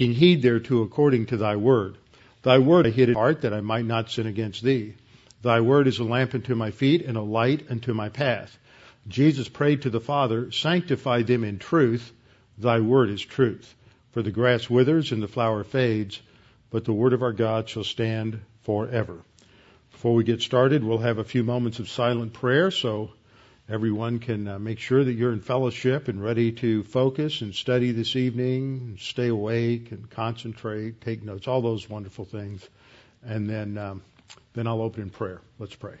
taking heed thereto according to thy word. Thy word I hid in heart that I might not sin against thee. Thy word is a lamp unto my feet and a light unto my path. Jesus prayed to the Father, sanctify them in truth. Thy word is truth. For the grass withers and the flower fades, but the word of our God shall stand forever. Before we get started, we'll have a few moments of silent prayer so everyone can uh, make sure that you're in fellowship and ready to focus and study this evening, stay awake and concentrate, take notes, all those wonderful things. And then, um, then I'll open in prayer. Let's pray.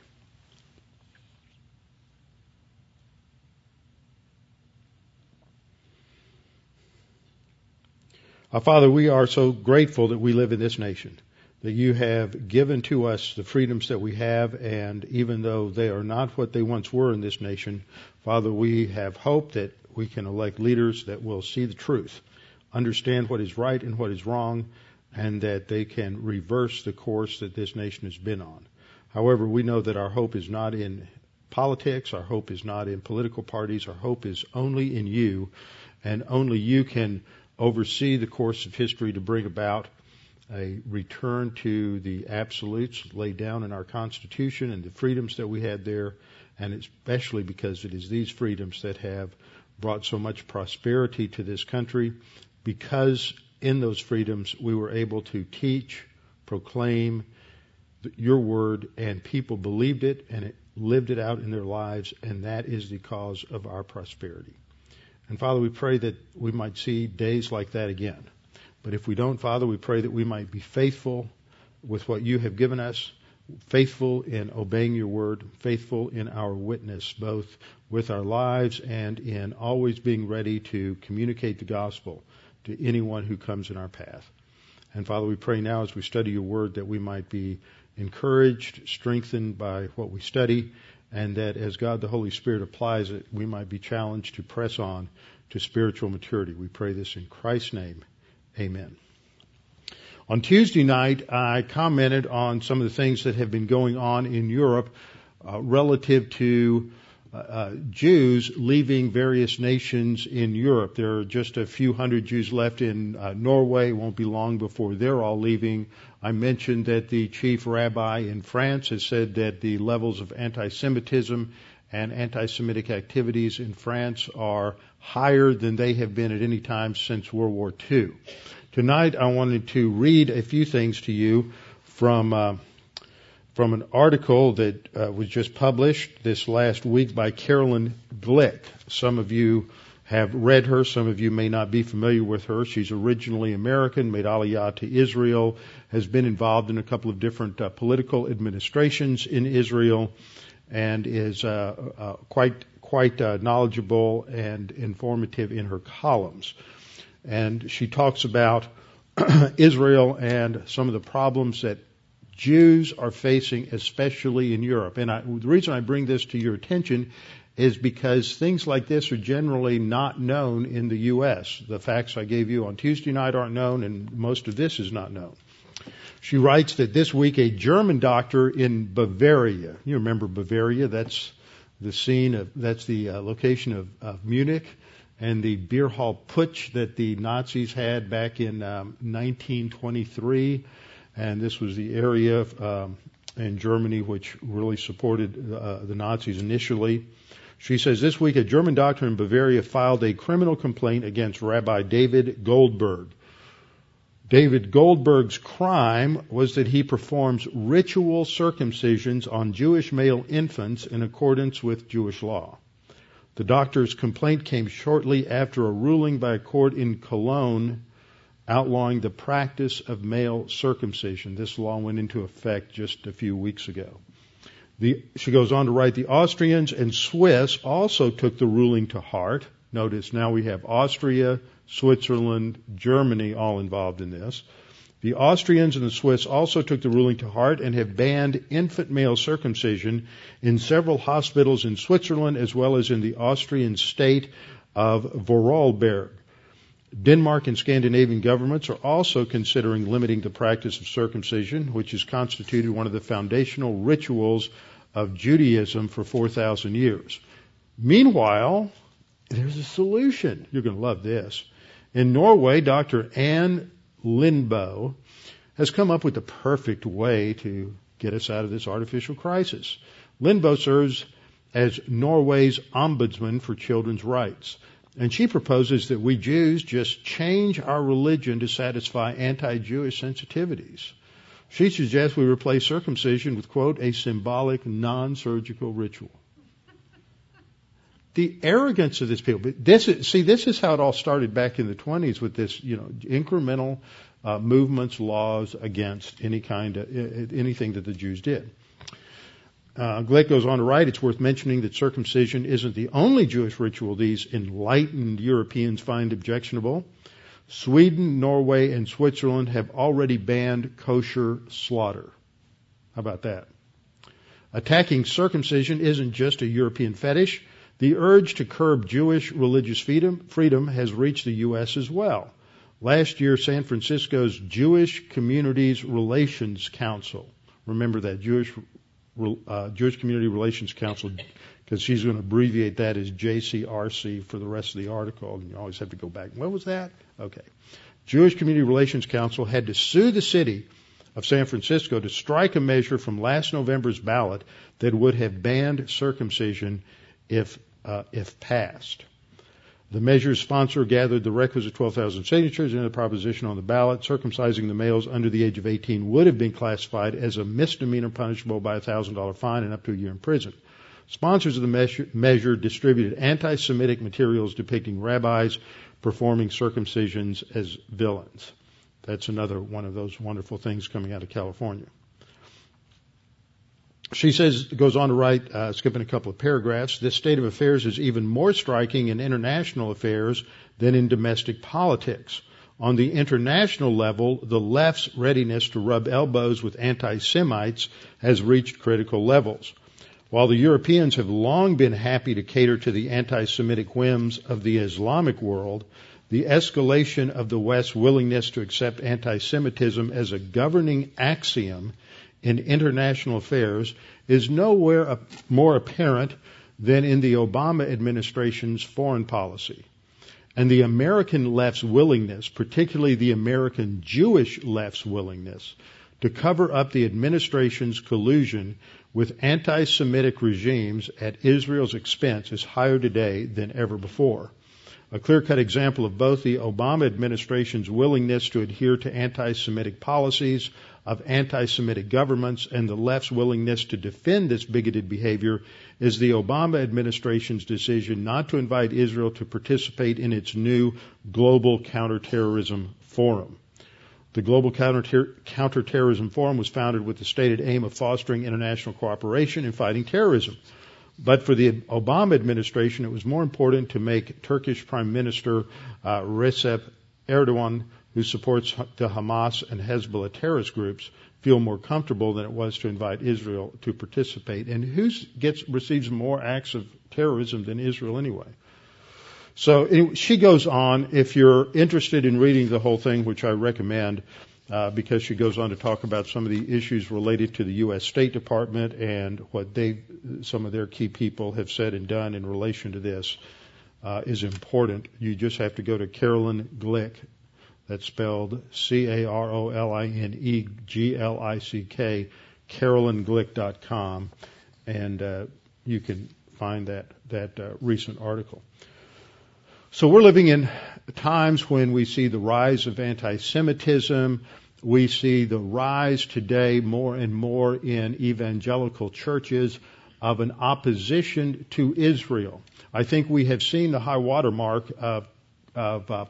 Our Father, we are so grateful that we live in this nation, that you have given to us the freedoms that we have, and even though they are not what they once were in this nation, Father, we have hope that we can elect leaders that will see the truth, understand what is right and what is wrong, and that they can reverse the course that this nation has been on. However, we know that our hope is not in politics, our hope is not in political parties, our hope is only in you, and only you can oversee the course of history to bring about a return to the absolutes laid down in our Constitution and the freedoms that we had there, and especially because it is these freedoms that have brought so much prosperity to this country, because in those freedoms we were able to teach, proclaim your word, and people believed it and it lived it out in their lives, and that is the cause of our prosperity. And Father, we pray that we might see days like that again. But if we don't, Father, we pray that we might be faithful with what you have given us, faithful in obeying your word, faithful in our witness, both with our lives and in always being ready to communicate the gospel to anyone who comes in our path. And Father, we pray now as we study your word that we might be encouraged, strengthened by what we study, and that as God the Holy Spirit applies it, we might be challenged to press on to spiritual maturity. We pray this in Christ's name. Amen. On Tuesday night, I commented on some of the things that have been going on in Europe uh, relative to uh, uh, Jews leaving various nations in Europe. There are just a few hundred Jews left in uh, Norway. It won't be long before they're all leaving. I mentioned that the chief rabbi in France has said that the levels of anti-Semitism and anti-Semitic activities in France are higher than they have been at any time since World War II. Tonight I wanted to read a few things to you from uh, from an article that uh, was just published this last week by Caroline Glick. Some of you have read her. Some of you may not be familiar with her. She's originally American, made Aliyah to Israel, has been involved in a couple of different uh, political administrations in Israel, and is uh, uh, quite quite uh, knowledgeable and informative in her columns. And she talks about Israel and some of the problems that Jews are facing, especially in Europe. And I, the reason I bring this to your attention is because things like this are generally not known in the U.S. The facts I gave you on Tuesday night aren't known, and most of this is not known. She writes that this week a German doctor in Bavaria, you remember Bavaria, that's the scene of, that's the uh, location of, of Munich and the beer hall putsch that the Nazis had back in um, 1923. And this was the area um, in Germany which really supported uh, the Nazis initially. She says this week a German doctor in Bavaria filed a criminal complaint against Rabbi David Goldberg. David Goldberg's crime was that he performs ritual circumcisions on Jewish male infants in accordance with Jewish law. The doctor's complaint came shortly after a ruling by a court in Cologne outlawing the practice of male circumcision. This law went into effect just a few weeks ago. The, she goes on to write, the Austrians and Swiss also took the ruling to heart. Notice now we have Austria, Switzerland, Germany all involved in this. The Austrians and the Swiss also took the ruling to heart and have banned infant male circumcision in several hospitals in Switzerland as well as in the Austrian state of Vorarlberg. Denmark and Scandinavian governments are also considering limiting the practice of circumcision, which has constituted one of the foundational rituals of Judaism for 4,000 years. Meanwhile, there's a solution. You're going to love this. In Norway, Dr. Anne Lindboe, has come up with the perfect way to get us out of this artificial crisis. Lindboe serves as Norway's ombudsman for children's rights. And she proposes that we Jews just change our religion to satisfy anti-Jewish sensitivities. She suggests we replace circumcision with, quote, a symbolic non-surgical ritual. The arrogance of this people. This is, see, this is how it all started back in the 20s with this, you know, incremental uh, movements, laws against any kind of anything that the Jews did. Uh, Glick goes on to write, it's worth mentioning that circumcision isn't the only Jewish ritual these enlightened Europeans find objectionable. Sweden, Norway, and Switzerland have already banned kosher slaughter. How about that? Attacking circumcision isn't just a European fetish. The urge to curb Jewish religious freedom, has reached the U.S. as well. Last year, San Francisco's Jewish Communities Relations Council, remember that Jewish uh, Jewish Community Relations Council, because she's going to abbreviate that as JCRC for the rest of the article, and you always have to go back. What was that? Okay. Jewish Community Relations Council had to sue the city of San Francisco to strike a measure from last November's ballot that would have banned circumcision if uh, if passed. The measure's sponsor gathered the requisite 12,000 signatures in a proposition on the ballot. Circumcising the males under the age of 18 would have been classified as a misdemeanor punishable by a $1,000 fine and up to a year in prison. Sponsors of the measure, measure distributed anti-Semitic materials depicting rabbis performing circumcisions as villains. That's another one of those wonderful things coming out of California she says, goes on to write, uh, skipping a couple of paragraphs, this state of affairs is even more striking in international affairs than in domestic politics. On the international level, the left's readiness to rub elbows with anti-Semites has reached critical levels. While the Europeans have long been happy to cater to the anti-Semitic whims of the Islamic world, the escalation of the West's willingness to accept anti-Semitism as a governing axiom in international affairs is nowhere more apparent than in the Obama administration's foreign policy. And the American left's willingness, particularly the American Jewish left's willingness, to cover up the administration's collusion with anti-Semitic regimes at Israel's expense is higher today than ever before. A clear-cut example of both the Obama administration's willingness to adhere to anti-Semitic policies of anti-Semitic governments and the left's willingness to defend this bigoted behavior is the Obama administration's decision not to invite Israel to participate in its new Global Counterterrorism Forum. The Global Counter- Counterterrorism Forum was founded with the stated aim of fostering international cooperation in fighting terrorism. But for the Obama administration, it was more important to make Turkish Prime Minister uh, Recep Erdogan who supports the Hamas and Hezbollah terrorist groups feel more comfortable than it was to invite Israel to participate. And who gets receives more acts of terrorism than Israel anyway? So she goes on. If you're interested in reading the whole thing, which I recommend, uh, because she goes on to talk about some of the issues related to the U.S. State Department and what they, some of their key people have said and done in relation to this, uh, is important. You just have to go to Caroline Glick, that's spelled C-A-R-O-L-I-N-E-G-L-I-C-K, CarolineGlick.com, and uh, you can find that that uh, recent article. So we're living in times when we see the rise of anti-Semitism. We see the rise today more and more in evangelical churches of an opposition to Israel. I think we have seen the high watermark of, of uh,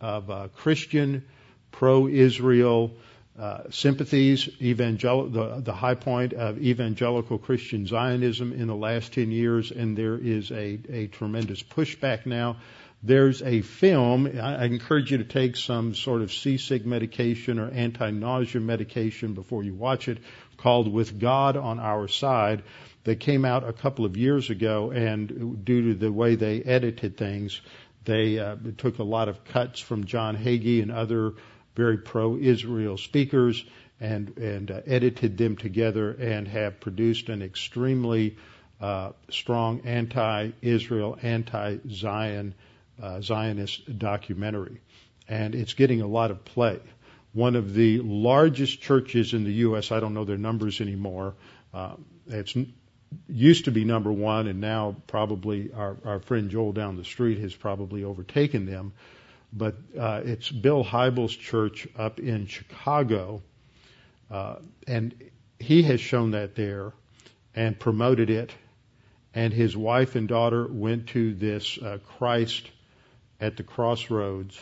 of uh, Christian pro-Israel uh, sympathies, evangel- the, the high point of evangelical Christian Zionism in the last 10 years, and there is a, a tremendous pushback now. There's a film, I, I encourage you to take some sort of seasick medication or anti-nausea medication before you watch it, called With God on Our Side, that came out a couple of years ago, and due to the way they edited things, they uh, took a lot of cuts from John Hagee and other very pro-Israel speakers and and uh, edited them together and have produced an extremely uh, strong anti-Israel, anti-Zion, uh, Zionist documentary, and it's getting a lot of play. one of the largest churches in the U.S. I don't know their numbers anymore. Uh, it's used to be number one, and now probably our, our friend Joel down the street has probably overtaken them. But uh, it's Bill Hybels' church up in Chicago, uh, and he has shown that there and promoted it. And his wife and daughter went to this uh, Christ at the Crossroads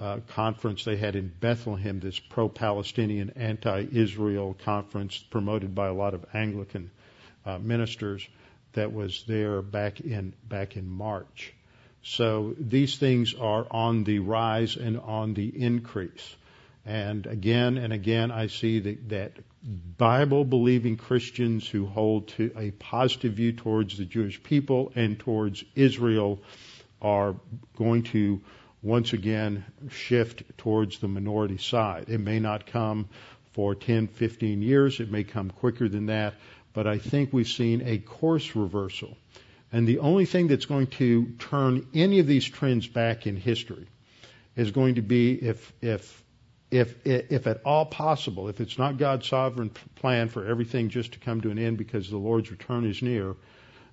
uh, conference they had in Bethlehem, this pro-Palestinian, anti-Israel conference promoted by a lot of Anglican uh, ministers that was there back in back in March. So these things are on the rise and on the increase. And again and again, I see that, that Bible believing Christians who hold to a positive view towards the Jewish people and towards Israel are going to once again shift towards the minority side. It may not come for 10, 15 years. It may come quicker than that. But I think we've seen a course reversal. And the only thing that's going to turn any of these trends back in history is going to be if, if, if, if at all possible, if it's not God's sovereign plan for everything just to come to an end because the Lord's return is near,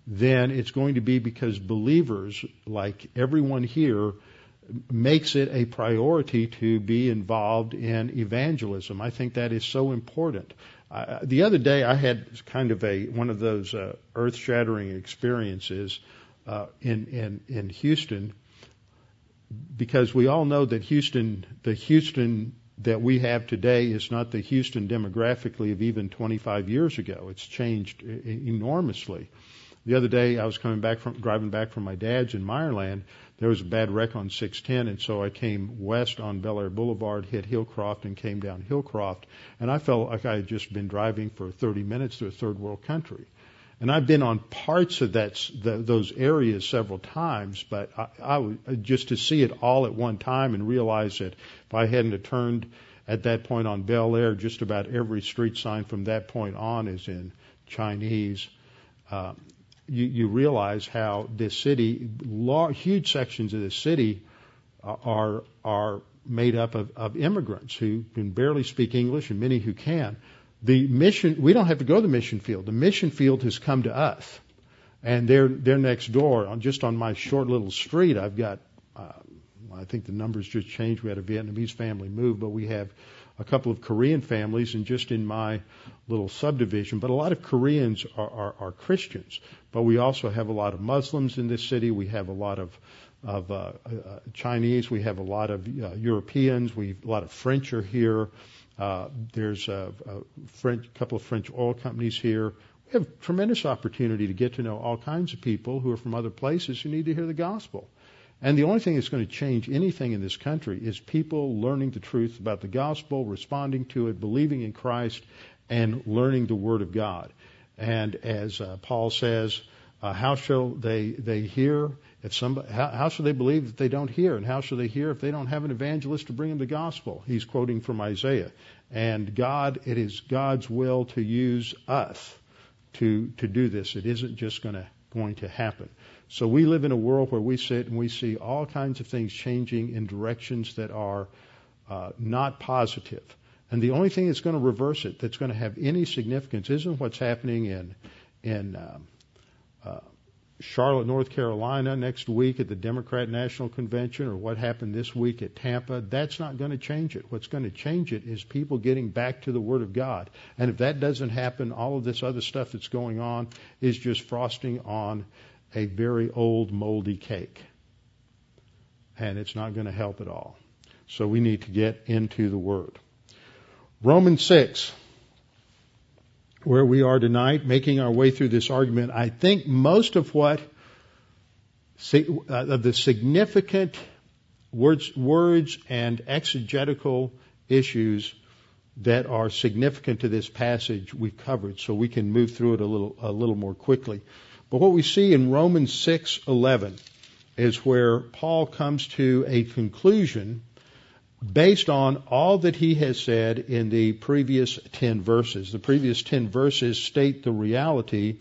then it's going to be because believers, like everyone here, makes it a priority to be involved in evangelism. I think that is so important. Uh, the other day, I had kind of a one of those uh, earth-shattering experiences uh, in in in Houston, because we all know that Houston, the Houston that we have today, is not the Houston demographically of even 25 years ago. It's changed enormously. The other day, I was coming back from driving back from my dad's in Meyerland. There was a bad wreck on 610, and so I came west on Bellaire Boulevard, hit Hillcroft, and came down Hillcroft. And I felt like I had just been driving for 30 minutes through a third world country. And I've been on parts of that the, those areas several times, but I, I just to see it all at one time and realize that if I hadn't turned at that point on Bellaire, just about every street sign from that point on is in Chinese. Uh, you, you realize how this city, large, huge sections of this city, are are made up of, of immigrants who can barely speak English and many who can. The mission, we don't have to go to the mission field. The mission field has come to us, and they're they're next door. Just on my short little street, I've got. Uh, I think the numbers just changed. We had a Vietnamese family move, but we have a couple of Korean families, and just in my little subdivision. But a lot of Koreans are, are, are Christians, but we also have a lot of Muslims in this city. We have a lot of of uh, uh, Chinese. We have a lot of uh, Europeans. We a lot of French are here. Uh, there's a, a French, couple of French oil companies here. We have tremendous opportunity to get to know all kinds of people who are from other places who need to hear the gospel. And the only thing that's going to change anything in this country is people learning the truth about the gospel, responding to it, believing in Christ, and learning the Word of God. And as uh, Paul says, uh, how shall they they hear if somebody how, how shall they believe if they don't hear? And how shall they hear if they don't have an evangelist to bring them the gospel? He's quoting from isaiah. And god it is god's will to use us to to do this. It isn't just going to going to happen so we live in a world where we sit and we see all kinds of things changing in directions that are uh, not positive. And the only thing that's going to reverse it, that's going to have any significance, isn't what's happening in in um, uh, Charlotte, North Carolina next week at the Democrat National Convention, or what happened this week at Tampa. That's not going to change it. What's going to change it is people getting back to the Word of God. And if that doesn't happen, all of this other stuff that's going on is just frosting on a very old moldy cake. And it's not going to help at all. So we need to get into the Word. Romans 6, where we are tonight, making our way through this argument, I think most of what, uh, of the significant words, words and exegetical issues that are significant to this passage we've covered, so we can move through it a little, a little more quickly. But what we see in Romans 6:11 is where Paul comes to a conclusion based on all that he has said in the previous 10 verses. The previous 10 verses state the reality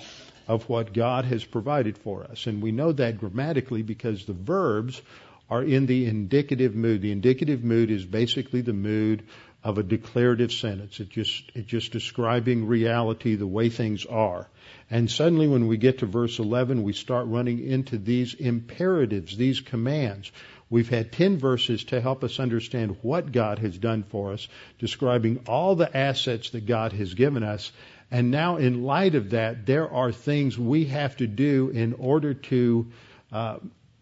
of what God has provided for us. And we know that grammatically because the verbs are in the indicative mood. The indicative mood is basically the mood of a declarative sentence. It just, it's just describing reality the way things are. And suddenly when we get to verse 11, we start running into these imperatives, these commands. We've had 10 verses to help us understand what God has done for us, describing all the assets that God has given us. And now in light of that, there are things we have to do in order to uh,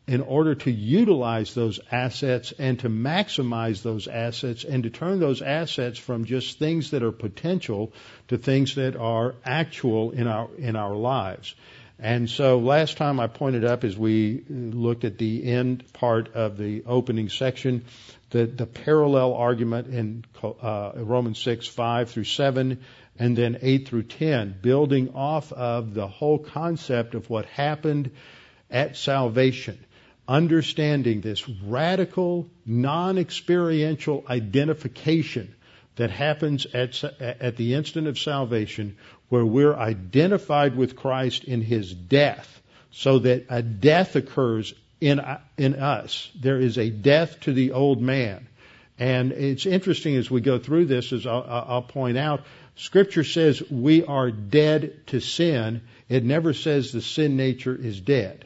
in order to utilize those assets and to maximize those assets and to turn those assets from just things that are potential to things that are actual in our in our lives. And so last time I pointed up as we looked at the end part of the opening section, the, the parallel argument in uh, Romans 6, 5 through 7, and then 8 through 10, building off of the whole concept of what happened at salvation understanding this radical, non-experiential identification that happens at, at the instant of salvation where we're identified with Christ in His death so that a death occurs in, in us. There is a death to the old man. And it's interesting as we go through this, as I'll, I'll point out, Scripture says we are dead to sin. It never says the sin nature is dead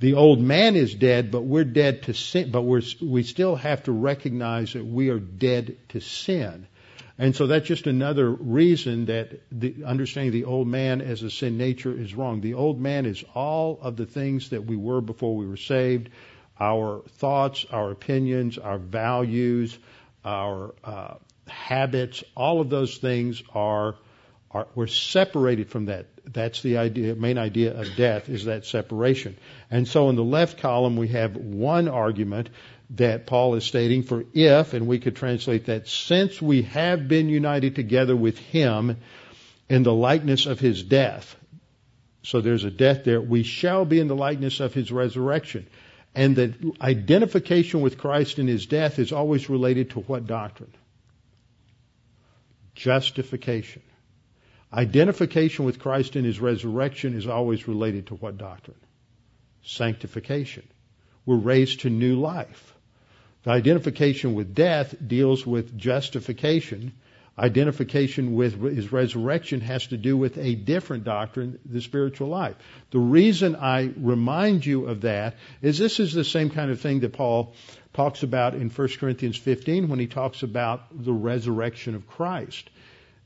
the old man is dead, but we're dead to sin, but we're, we still have to recognize that we are dead to sin. And so that's just another reason that the, understanding the old man as a sin nature is wrong. The old man is all of the things that we were before we were saved. Our thoughts, our opinions, our values, our uh, habits, all of those things are, are we're separated from that. That's the idea, main idea of death is that separation. And so in the left column we have one argument that Paul is stating for if, and we could translate that since we have been united together with him in the likeness of his death. So there's a death there. We shall be in the likeness of his resurrection. And that identification with Christ in his death is always related to what doctrine? Justification. Identification with Christ in his resurrection is always related to what doctrine? Sanctification. We're raised to new life. The identification with death deals with justification. Identification with his resurrection has to do with a different doctrine, the spiritual life. The reason I remind you of that is this is the same kind of thing that Paul talks about in 1 Corinthians 15 when he talks about the resurrection of Christ.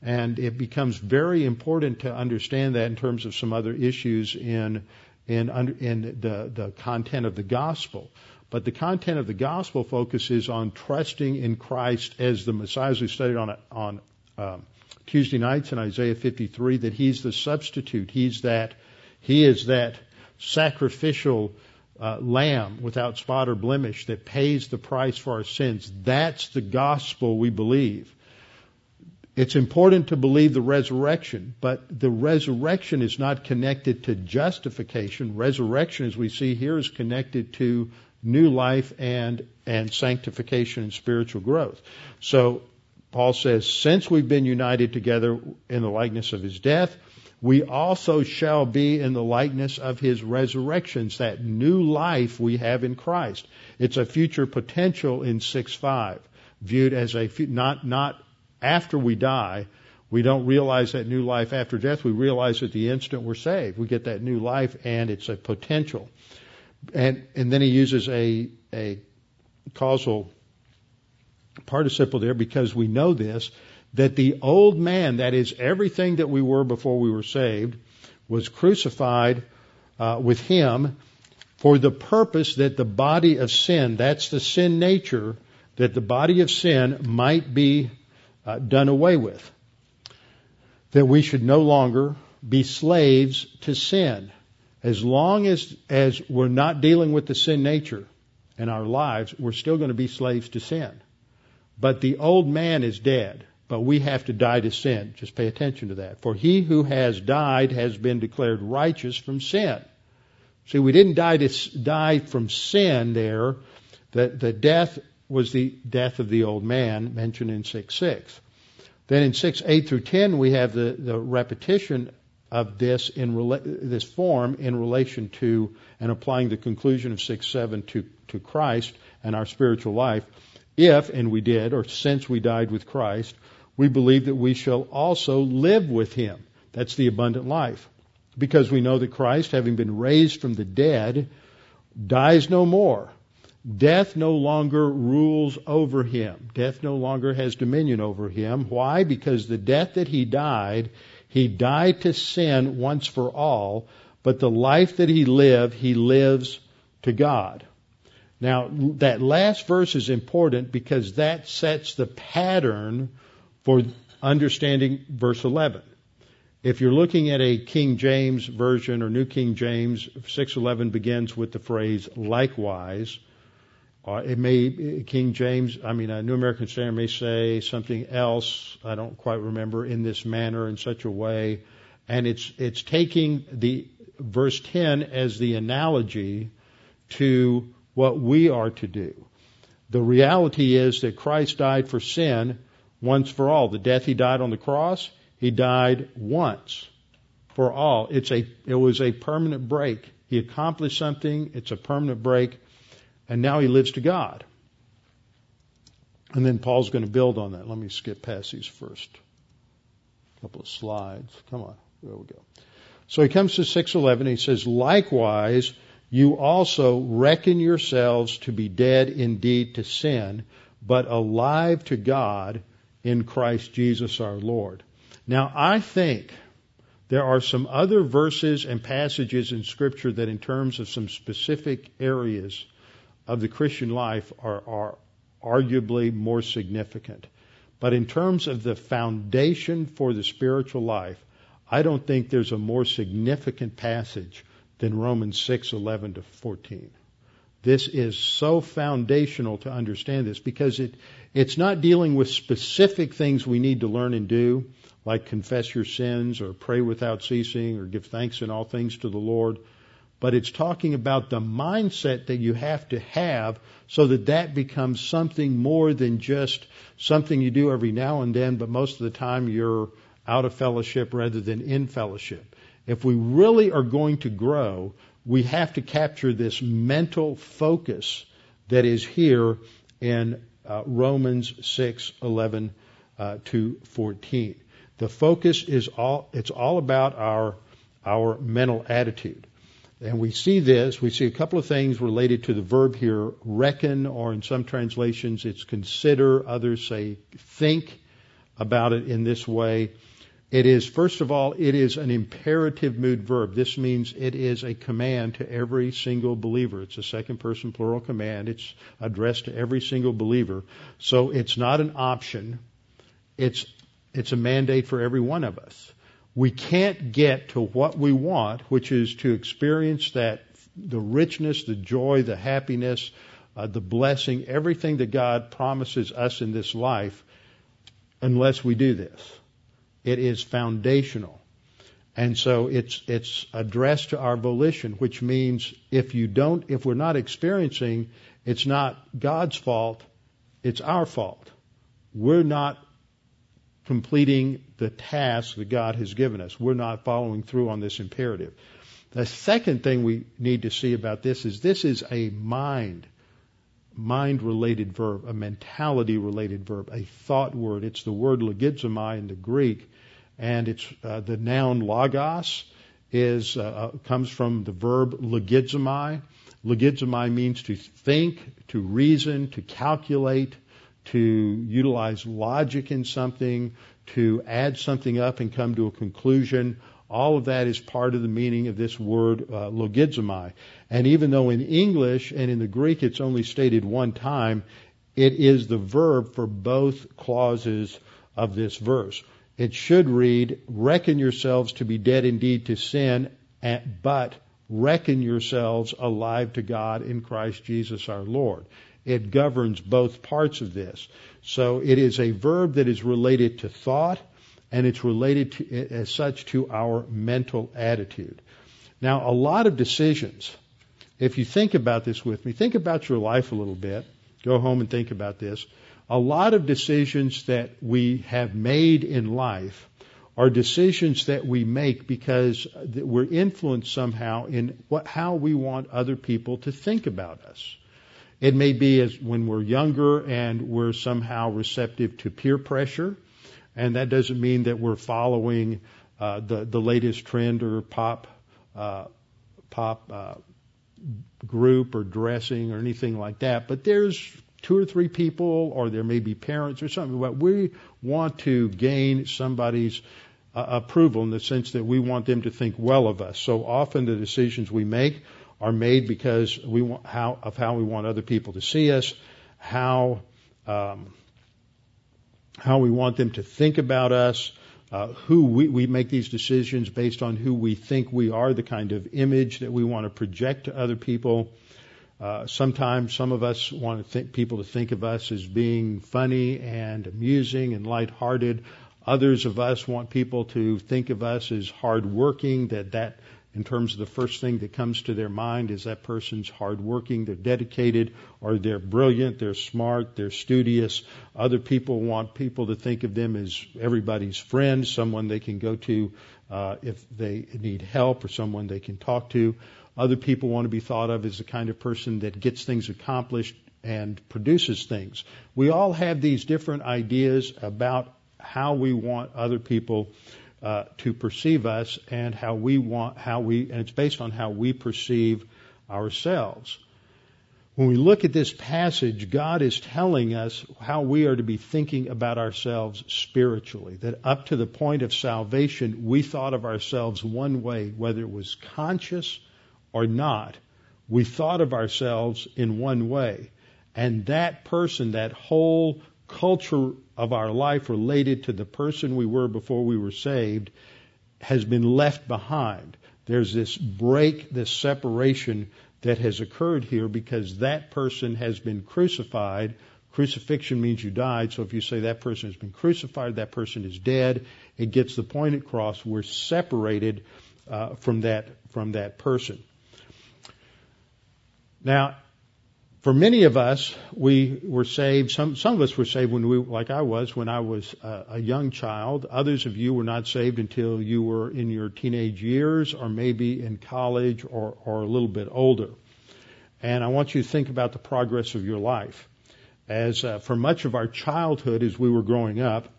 And it becomes very important to understand that in terms of some other issues in, in, in the, the content of the gospel. But the content of the gospel focuses on trusting in Christ as the Messiah, as we studied on, on um, Tuesday nights in Isaiah 53, that He's the substitute. He's that, He is that sacrificial uh, lamb without spot or blemish that pays the price for our sins. That's the gospel we believe. It's important to believe the resurrection, but the resurrection is not connected to justification. Resurrection, as we see here, is connected to new life and, and sanctification and spiritual growth. So, Paul says, since we've been united together in the likeness of his death, we also shall be in the likeness of his resurrections, that new life we have in Christ. It's a future potential in 6-5, viewed as a, not, not after we die, we don't realize that new life after death. We realize at the instant we're saved. We get that new life and it's a potential. And, and then he uses a, a causal participle there because we know this, that the old man, that is everything that we were before we were saved, was crucified uh, with him for the purpose that the body of sin, that's the sin nature, that the body of sin might be uh, done away with. That we should no longer be slaves to sin. As long as, as we're not dealing with the sin nature in our lives, we're still going to be slaves to sin. But the old man is dead, but we have to die to sin. Just pay attention to that. For he who has died has been declared righteous from sin. See, we didn't die to die from sin there. The, the death was the death of the old man mentioned in 6 6. Then in 6 8 through 10, we have the, the repetition of this in rela- this form in relation to and applying the conclusion of 6 7 to, to Christ and our spiritual life. If, and we did, or since we died with Christ, we believe that we shall also live with him. That's the abundant life. Because we know that Christ, having been raised from the dead, dies no more. Death no longer rules over him. Death no longer has dominion over him. Why? Because the death that he died, he died to sin once for all, but the life that he lived, he lives to God. Now, that last verse is important because that sets the pattern for understanding verse 11. If you're looking at a King James version or New King James, 611 begins with the phrase likewise. Uh, it may King James, I mean, a New American Standard may say something else. I don't quite remember in this manner, in such a way, and it's it's taking the verse 10 as the analogy to what we are to do. The reality is that Christ died for sin once for all. The death he died on the cross, he died once for all. It's a it was a permanent break. He accomplished something. It's a permanent break and now he lives to God. And then Paul's going to build on that. Let me skip past these first couple of slides. Come on. There we go. So he comes to 611 he says, Likewise, you also reckon yourselves to be dead indeed to sin, but alive to God in Christ Jesus our Lord. Now I think there are some other verses and passages in Scripture that, in terms of some specific areas, of the Christian life are, are arguably more significant. But in terms of the foundation for the spiritual life, I don't think there's a more significant passage than Romans 6:11 to 14. This is so foundational to understand this because it it's not dealing with specific things we need to learn and do, like confess your sins or pray without ceasing or give thanks in all things to the Lord but it's talking about the mindset that you have to have so that that becomes something more than just something you do every now and then, but most of the time you're out of fellowship rather than in fellowship. If we really are going to grow, we have to capture this mental focus that is here in uh, Romans 6, 11 uh, to 14. The focus is all, it's all about our, our mental attitude. And we see this, we see a couple of things related to the verb here, reckon, or in some translations it's consider, others say think about it in this way. It is, first of all, it is an imperative mood verb. This means it is a command to every single believer. It's a second person plural command. It's addressed to every single believer. So it's not an option. It's, it's a mandate for every one of us we can't get to what we want, which is to experience that the richness, the joy, the happiness, uh, the blessing, everything that God promises us in this life, unless we do this. It is foundational. And so it's, it's addressed to our volition, which means if you don't, if we're not experiencing, it's not God's fault, it's our fault. We're not completing the task that God has given us. We're not following through on this imperative. The second thing we need to see about this is this is a mind, mind related verb, a mentality related verb, a thought word. It's the word logizomai in the Greek, and it's uh, the noun logos is uh, uh comes from the verb logizomai. Logizomai means to think, to reason, to calculate, to utilize logic in something, to add something up and come to a conclusion. All of that is part of the meaning of this word uh, logizomai. And even though in English and in the Greek it's only stated one time, it is the verb for both clauses of this verse. It should read, reckon yourselves to be dead indeed to sin, but reckon yourselves alive to God in Christ Jesus our Lord. It governs both parts of this. So it is a verb that is related to thought and it's related to, as such to our mental attitude. Now, a lot of decisions, if you think about this with me, think about your life a little bit. Go home and think about this. A lot of decisions that we have made in life are decisions that we make because we're influenced somehow in what, how we want other people to think about us. It may be as when we're younger and we're somehow receptive to peer pressure, and that doesn't mean that we're following uh, the the latest trend or pop uh, pop uh, group or dressing or anything like that. But there's two or three people, or there may be parents or something. But we want to gain somebody's uh, approval in the sense that we want them to think well of us. So often the decisions we make are made because we want how of how we want other people to see us, how um, how we want them to think about us, uh, who we, we make these decisions based on who we think we are, the kind of image that we want to project to other people. Uh, sometimes some of us want to think, people to think of us as being funny and amusing and lighthearted. Others of us want people to think of us as hardworking, that that in terms of the first thing that comes to their mind is that person's hardworking, they're dedicated, or they're brilliant, they're smart, they're studious. Other people want people to think of them as everybody's friend, someone they can go to uh, if they need help, or someone they can talk to. Other people want to be thought of as the kind of person that gets things accomplished and produces things. We all have these different ideas about how we want other people uh, to perceive us and how we want how we and it's based on how we perceive ourselves. When we look at this passage, God is telling us how we are to be thinking about ourselves spiritually. That up to the point of salvation, we thought of ourselves one way, whether it was conscious or not. We thought of ourselves in one way. And that person, that whole culture of our life related to the person we were before we were saved has been left behind. There's this break, this separation that has occurred here because that person has been crucified. Crucifixion means you died, so if you say that person has been crucified, that person is dead, it gets the point across. We're separated uh, from that from that person. Now, for many of us, we were saved. Some some of us were saved when we, like I was, when I was a, a young child. Others of you were not saved until you were in your teenage years, or maybe in college, or or a little bit older. And I want you to think about the progress of your life. As uh, for much of our childhood, as we were growing up,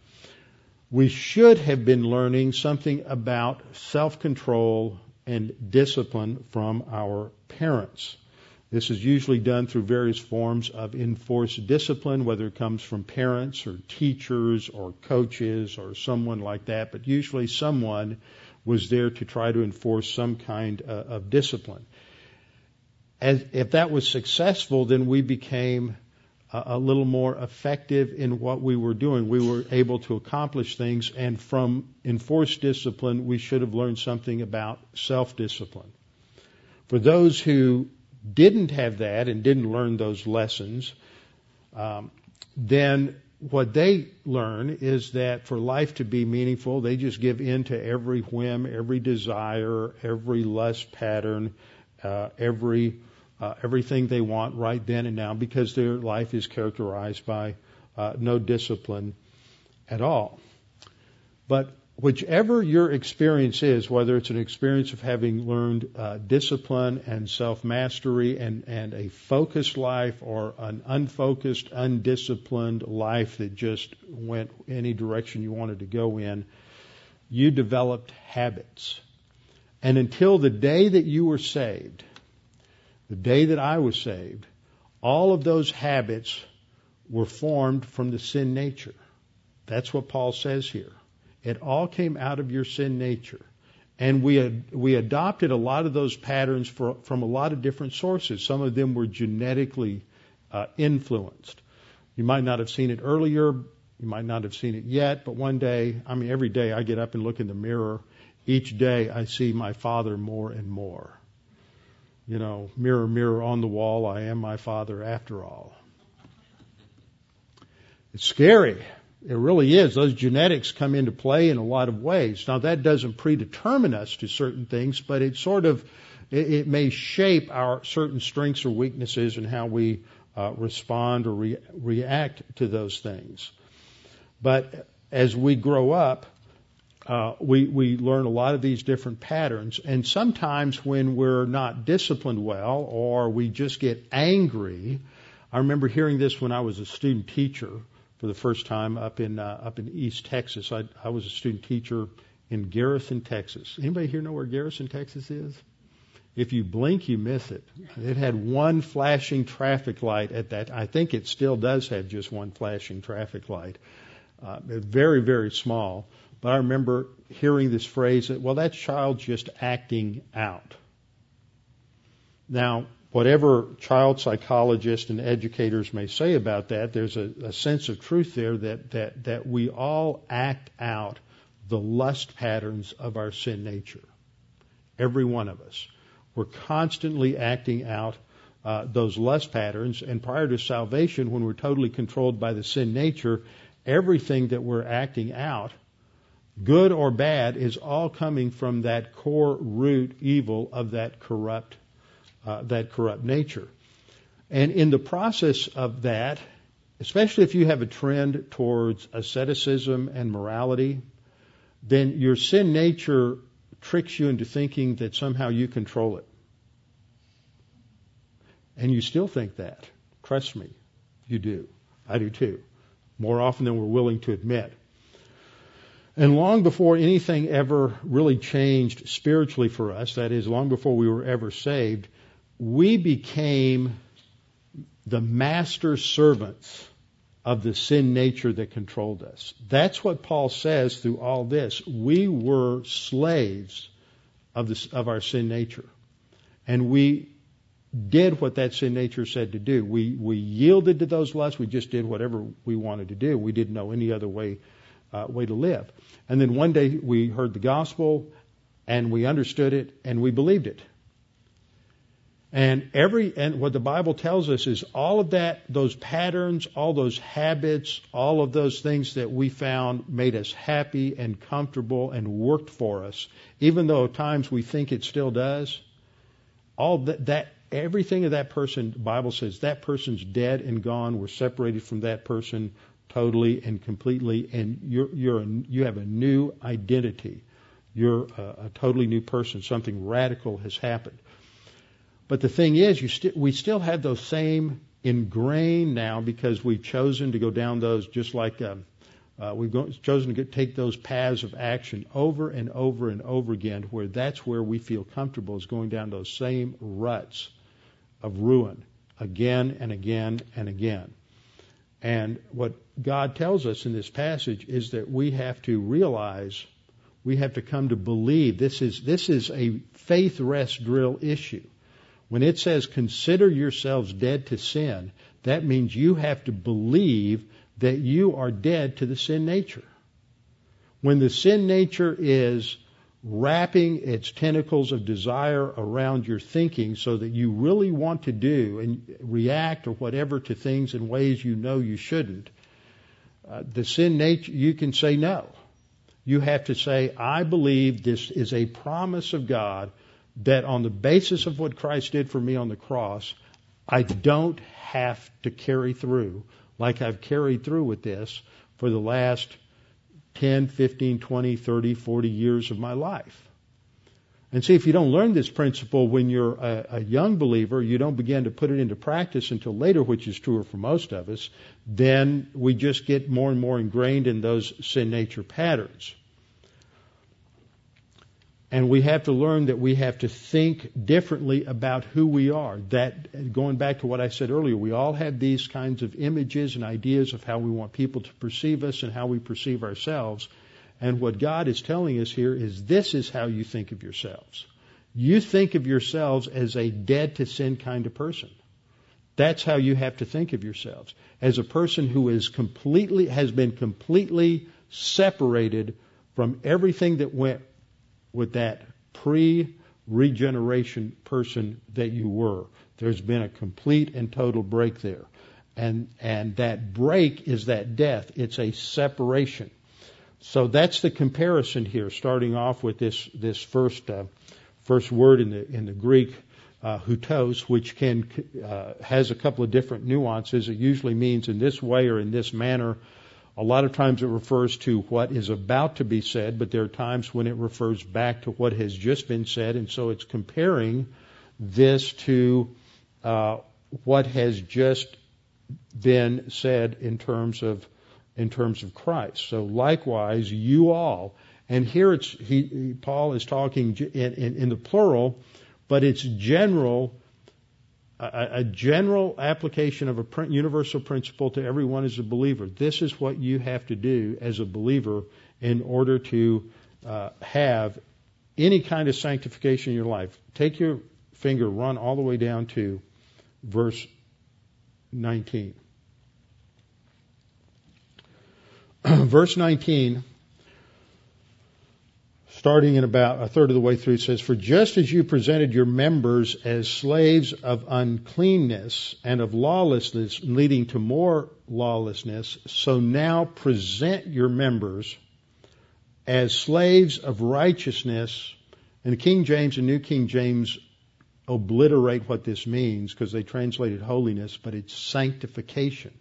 we should have been learning something about self-control and discipline from our parents. This is usually done through various forms of enforced discipline, whether it comes from parents or teachers or coaches or someone like that, but usually someone was there to try to enforce some kind of discipline. As, if that was successful, then we became a, a little more effective in what we were doing. We were able to accomplish things, and from enforced discipline, we should have learned something about self discipline. For those who didn't have that and didn't learn those lessons, um, then what they learn is that for life to be meaningful, they just give in to every whim, every desire, every lust pattern, uh, every uh, everything they want right then and now because their life is characterized by uh, no discipline at all. But whichever your experience is, whether it's an experience of having learned uh, discipline and self mastery and, and a focused life or an unfocused, undisciplined life that just went any direction you wanted to go in, you developed habits. And until the day that you were saved, the day that I was saved, all of those habits were formed from the sin nature. That's what Paul says here. It all came out of your sin nature. And we had, we adopted a lot of those patterns for, from a lot of different sources. Some of them were genetically uh, influenced. You might not have seen it earlier. You might not have seen it yet. But one day, I mean, every day I get up and look in the mirror. Each day I see my father more and more. You know, mirror, mirror on the wall, I am my father after all. It's scary. It really is. Those genetics come into play in a lot of ways. Now that doesn't predetermine us to certain things, but it sort of, it, it may shape our certain strengths or weaknesses and how we uh, respond or re- react to those things. But as we grow up, uh, we, we learn a lot of these different patterns. And sometimes when we're not disciplined well or we just get angry, I remember hearing this when I was a student teacher for the first time up in uh, up in East Texas. I, I was a student teacher in Garrison, Texas. Anybody here know where Garrison, Texas is? If you blink, you miss it. It had one flashing traffic light at that. I think it still does have just one flashing traffic light. Uh, very, very small. But I remember hearing this phrase that, well, that child's just acting out. Now, whatever child psychologists and educators may say about that, there's a, a sense of truth there that, that, that we all act out the lust patterns of our sin nature. Every one of us. We're constantly acting out uh, those lust patterns, and prior to salvation, when we're totally controlled by the sin nature, everything that we're acting out, good or bad, is all coming from that core root evil of that corrupt, uh, that corrupt nature. And in the process of that, especially if you have a trend towards asceticism and morality, then your sin nature tricks you into thinking that somehow you control it. And you still think that. Trust me, you do. I do too more often than we're willing to admit. And long before anything ever really changed spiritually for us, that is, long before we were ever saved, we became the master servants of the sin nature that controlled us. That's what Paul says through all this. We were slaves of, this, of our sin nature. And we did what that sin nature said to do. We we yielded to those lusts. We just did whatever we wanted to do. We didn't know any other way uh, way to live. And then one day we heard the gospel, and we understood it, and we believed it. And every and what the Bible tells us is all of that, those patterns, all those habits, all of those things that we found made us happy and comfortable and worked for us, even though at times we think it still does. All that, that everything of that person, the Bible says that person's dead and gone. We're separated from that person totally and completely, and you're, you're a, you have a new identity. You're a, a totally new person. Something radical has happened. But the thing is, st- we still have those same ingrained now because we've chosen to go down those just like um, uh, we've go, chosen to get, take those paths of action over and over and over again, where that's where we feel comfortable is going down those same ruts of ruin again and again and again. And what God tells us in this passage is that we have to realize, we have to come to believe this is, this is a faith rest drill issue. When it says consider yourselves dead to sin, that means you have to believe that you are dead to the sin nature. When the sin nature is wrapping its tentacles of desire around your thinking so that you really want to do and react or whatever to things in ways you know you shouldn't, uh, the sin nature, you can say no. You have to say, I believe this is a promise of God that on the basis of what Christ did for me on the cross, I don't have to carry through like I've carried through with this for the last 10, 15, 20, 30, 40 years of my life. And see, if you don't learn this principle when you're a, a, young believer, you don't begin to put it into practice until later, which is truer for most of us, then we just get more and more ingrained in those sin nature patterns. And we have to learn that we have to think differently about who we are. That, going back to what I said earlier, we all have these kinds of images and ideas of how we want people to perceive us and how we perceive ourselves. And what God is telling us here is this is how you think of yourselves. You think of yourselves as a dead to sin kind of person. That's how you have to think of yourselves. As a person who is completely, has been completely separated from everything that went with that pre regeneration person that you were. There's been a complete and total break there. And, and that break is that death. It's a separation. So that's the comparison here, starting off with this, this first, uh, first word in the, in the Greek, uh, hutos, which can, uh, has a couple of different nuances. It usually means in this way or in this manner A lot of times it refers to what is about to be said, but there are times when it refers back to what has just been said, and so it's comparing this to uh, what has just been said in terms of in terms of Christ. So likewise, you all, and here it's he, Paul is talking in, in, in the plural, but it's general a, a general application of a universal principle to everyone as a believer. This is what you have to do as a believer in order to uh, have any kind of sanctification in your life. Take your finger, run all the way down to verse 19. verse 19 starting in about a third of the way through, it says, For just as you presented your members as slaves of uncleanness and of lawlessness, leading to more lawlessness, so now present your members as slaves of righteousness. And King James and New King James obliterate what this means because they translated holiness, but it's sanctification.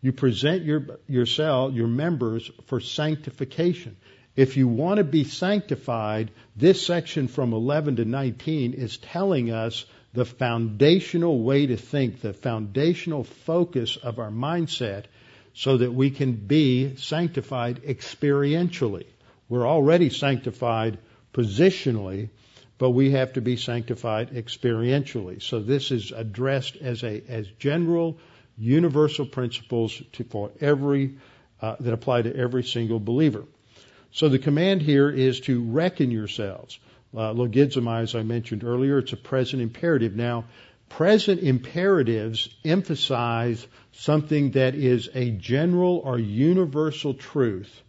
You present your, yourself, your members for sanctification. If you want to be sanctified, this section from 11 to 19 is telling us the foundational way to think, the foundational focus of our mindset so that we can be sanctified experientially. We're already sanctified positionally, but we have to be sanctified experientially. So this is addressed as a as general universal principles to, for every uh, that apply to every single believer. So the command here is to reckon yourselves. Uh, logizomai, as I mentioned earlier, it's a present imperative. Now, present imperatives emphasize something that is a general or universal truth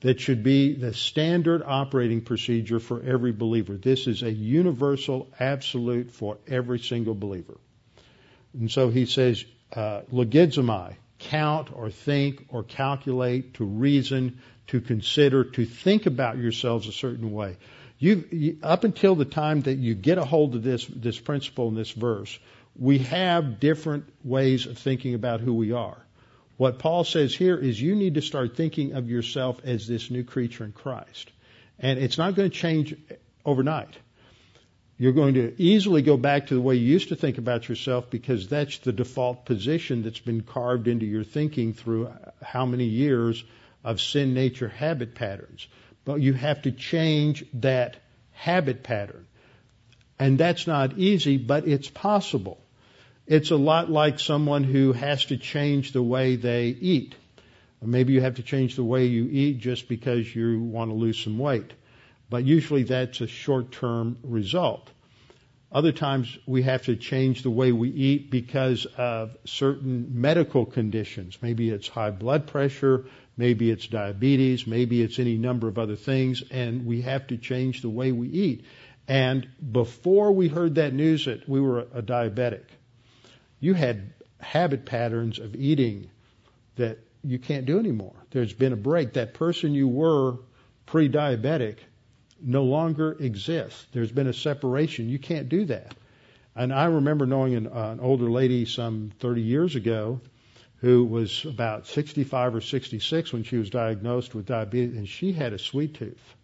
that should be the standard operating procedure for every believer. This is a universal absolute for every single believer. And so he says, uh, logizomai, count or think or calculate, to reason, to consider, to think about yourselves a certain way. you've, up until the time that you get a hold of this, this principle in this verse, we have different ways of thinking about who we are. What Paul says here is you need to start thinking of yourself as this new creature in Christ. And it's not going to change overnight. You're going to easily go back to the way you used to think about yourself because that's the default position that's been carved into your thinking through how many years of sin nature habit patterns. But you have to change that habit pattern. And that's not easy, but it's possible. It's a lot like someone who has to change the way they eat. Maybe you have to change the way you eat just because you want to lose some weight. But usually that's a short term result. Other times we have to change the way we eat because of certain medical conditions. Maybe it's high blood pressure, Maybe it's diabetes. Maybe it's any number of other things. And we have to change the way we eat. And before we heard that news that we were a diabetic, you had habit patterns of eating that you can't do anymore. There's been a break. That person you were pre diabetic no longer exists. There's been a separation. You can't do that. And I remember knowing an, uh, an older lady some 30 years ago who was about 65 or 66 when she was diagnosed with diabetes, and she had a sweet tooth.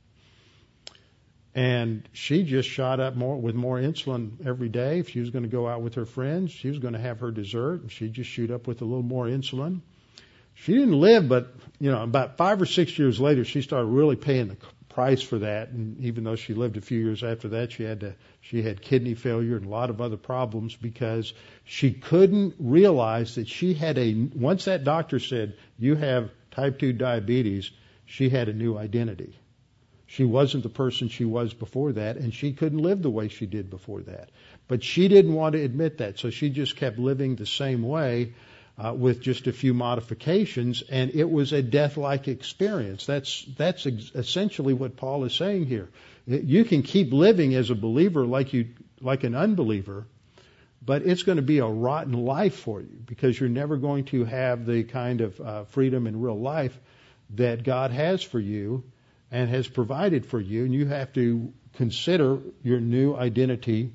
And she just shot up more with more insulin every day. If she was going to go out with her friends, she was going to have her dessert, and she'd just shoot up with a little more insulin. She didn't live, but you know, about five or six years later, she started really paying the price for that. And even though she lived a few years after that, she had to, she had kidney failure and a lot of other problems because she couldn't realize that she had a, once that doctor said, you have type 2 diabetes, she had a new identity. She wasn't the person she was before that, and she couldn't live the way she did before that. But she didn't want to admit that, so she just kept living the same way uh, with just a few modifications, and it was a death-like experience. That's that's ex- essentially what Paul is saying here. You can keep living as a believer like you like an unbeliever, but it's going to be a rotten life for you because you're never going to have the kind of uh, freedom in real life that God has for you and has provided for you, and you have to consider your new identity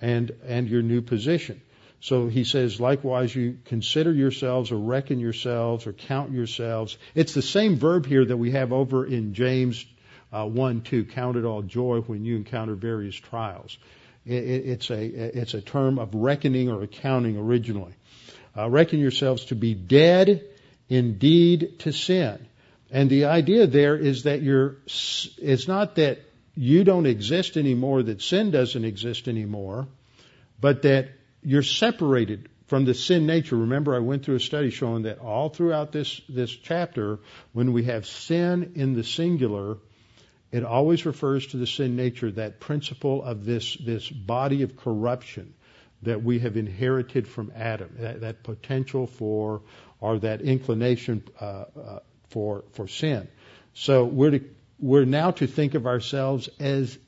and and your new position. So he says, likewise, you consider yourselves or reckon yourselves or count yourselves. It's the same verb here that we have over in James uh, 1 2. Count it all joy when you encounter various trials. It, it, it's, a, it's a term of reckoning or accounting originally. Uh, reckon yourselves to be dead indeed to sin. And the idea there is that you're, it's not that you don't exist anymore, that sin doesn't exist anymore, but that you're separated from the sin nature. Remember, I went through a study showing that all throughout this, this chapter, when we have sin in the singular, it always refers to the sin nature, that principle of this, this body of corruption that we have inherited from Adam, that, that potential for, or that inclination uh, uh, for, for sin. So we're, to, we're now to think of ourselves as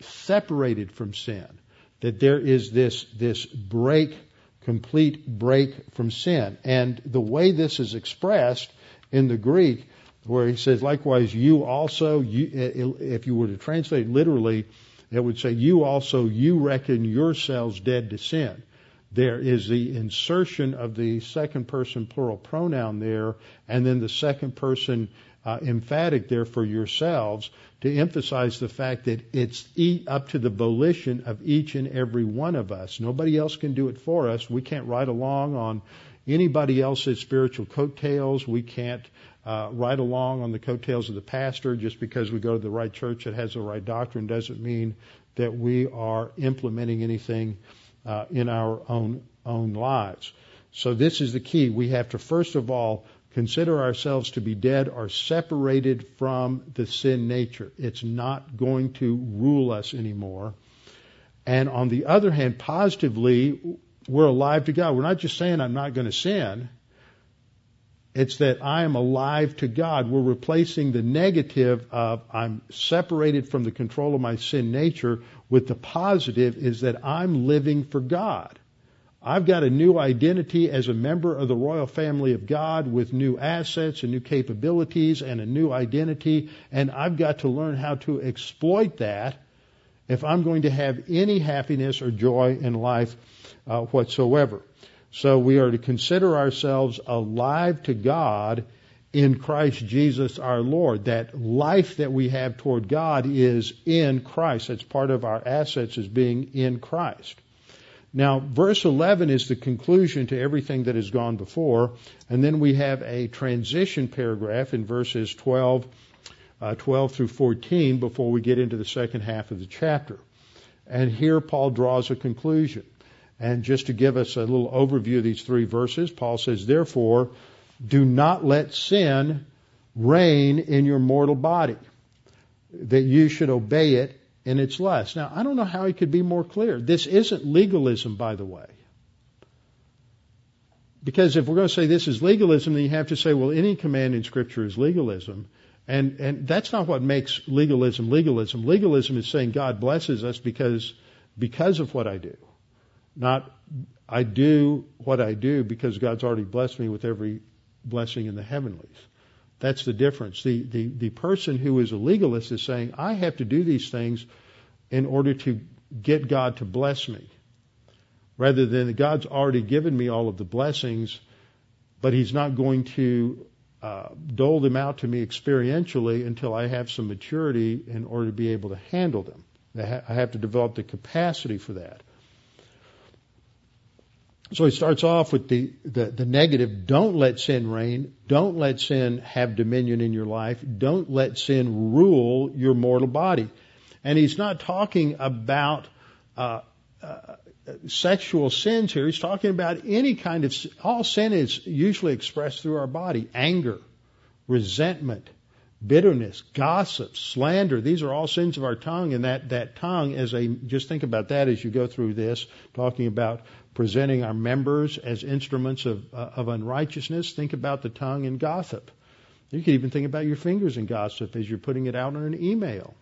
separated from sin that there is this, this break, complete break from sin. And the way this is expressed in the Greek, where he says, likewise, you also, you, if you were to translate literally, it would say, you also, you reckon yourselves dead to sin. There is the insertion of the second person plural pronoun there, and then the second person uh, emphatic there for yourselves to emphasize the fact that it's up to the volition of each and every one of us. Nobody else can do it for us. We can't ride along on anybody else's spiritual coattails. We can't uh, ride along on the coattails of the pastor just because we go to the right church that has the right doctrine doesn't mean that we are implementing anything uh, in our own own lives. So this is the key. We have to first of all consider ourselves to be dead or separated from the sin nature. It's not going to rule us anymore. And on the other hand, positively, we're alive to God. We're not just saying I'm not going to sin. It's that I am alive to God. We're replacing the negative of I'm separated from the control of my sin nature with the positive is that I'm living for God. I've got a new identity as a member of the royal family of God with new assets and new capabilities and a new identity, and I've got to learn how to exploit that if I'm going to have any happiness or joy in life uh, whatsoever. So we are to consider ourselves alive to God in Christ Jesus our Lord. That life that we have toward God is in Christ. That's part of our assets is being in Christ. Now, verse 11 is the conclusion to everything that has gone before, and then we have a transition paragraph in verses 12, uh, 12 through 14 before we get into the second half of the chapter. And here Paul draws a conclusion. And just to give us a little overview of these three verses, Paul says, Therefore, do not let sin reign in your mortal body, that you should obey it in its lust. Now, I don't know how he could be more clear. This isn't legalism, by the way. Because if we're going to say this is legalism, then you have to say, well, any command in Scripture is legalism. And, and that's not what makes legalism legalism. Legalism is saying God blesses us because, because of what I do. Not, I do what I do because God's already blessed me with every blessing in the heavenlies. That's the difference. The, the, the person who is a legalist is saying, I have to do these things in order to get God to bless me. Rather than God's already given me all of the blessings, but He's not going to uh, dole them out to me experientially until I have some maturity in order to be able to handle them. I have to develop the capacity for that. So he starts off with the, the, the, negative. Don't let sin reign. Don't let sin have dominion in your life. Don't let sin rule your mortal body. And he's not talking about uh, uh, sexual sins here. He's talking about any kind of all sin is usually expressed through our body: anger, resentment, bitterness, gossip, slander. These are all sins of our tongue, and that that tongue, as a just think about that as you go through this, talking about presenting our members as instruments of, uh, of unrighteousness. Think about the tongue in gossip. You could even think about your fingers in gossip as you're putting it out on an email.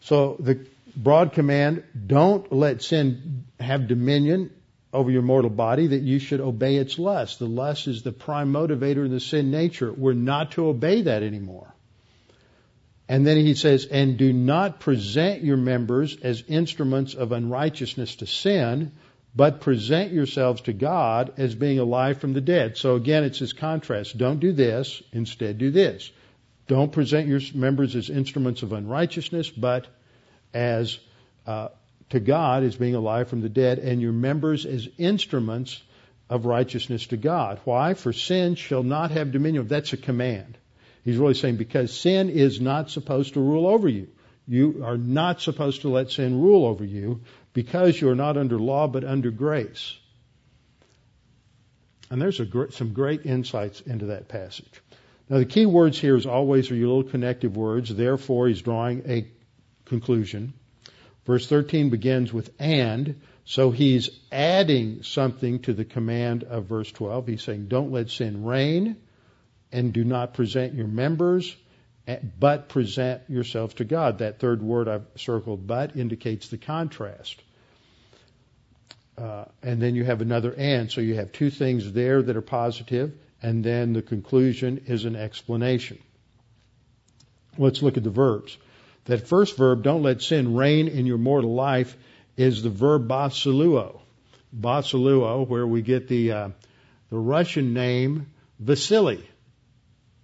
So the broad command, don't let sin have dominion over your mortal body, that you should obey its lust. The lust is the prime motivator in the sin nature. We're not to obey that anymore. And then he says, and do not present your members as instruments of unrighteousness to sin, but present yourselves to God as being alive from the dead. So again, it's this contrast. Don't do this, instead do this. Don't present your members as instruments of unrighteousness, but as uh, to God as being alive from the dead, and your members as instruments of righteousness to God. Why? For sin shall not have dominion. That's a command. He's really saying because sin is not supposed to rule over you. You are not supposed to let sin rule over you because you are not under law but under grace. And there's some great insights into that passage. Now the key words here is always are your little connective words. Therefore, he's drawing a conclusion. Verse 13 begins with and, so he's adding something to the command of verse 12. He's saying, don't let sin reign and do not present your members, but present yourselves to God. That third word I've circled, but, indicates the contrast. Uh, and then you have another and. So you have two things there that are positive, and then the conclusion is an explanation. Let's look at the verbs. That first verb, don't let sin reign in your mortal life, is the verb basileuo. Basileuo, where we get the, uh, the Russian name Vasily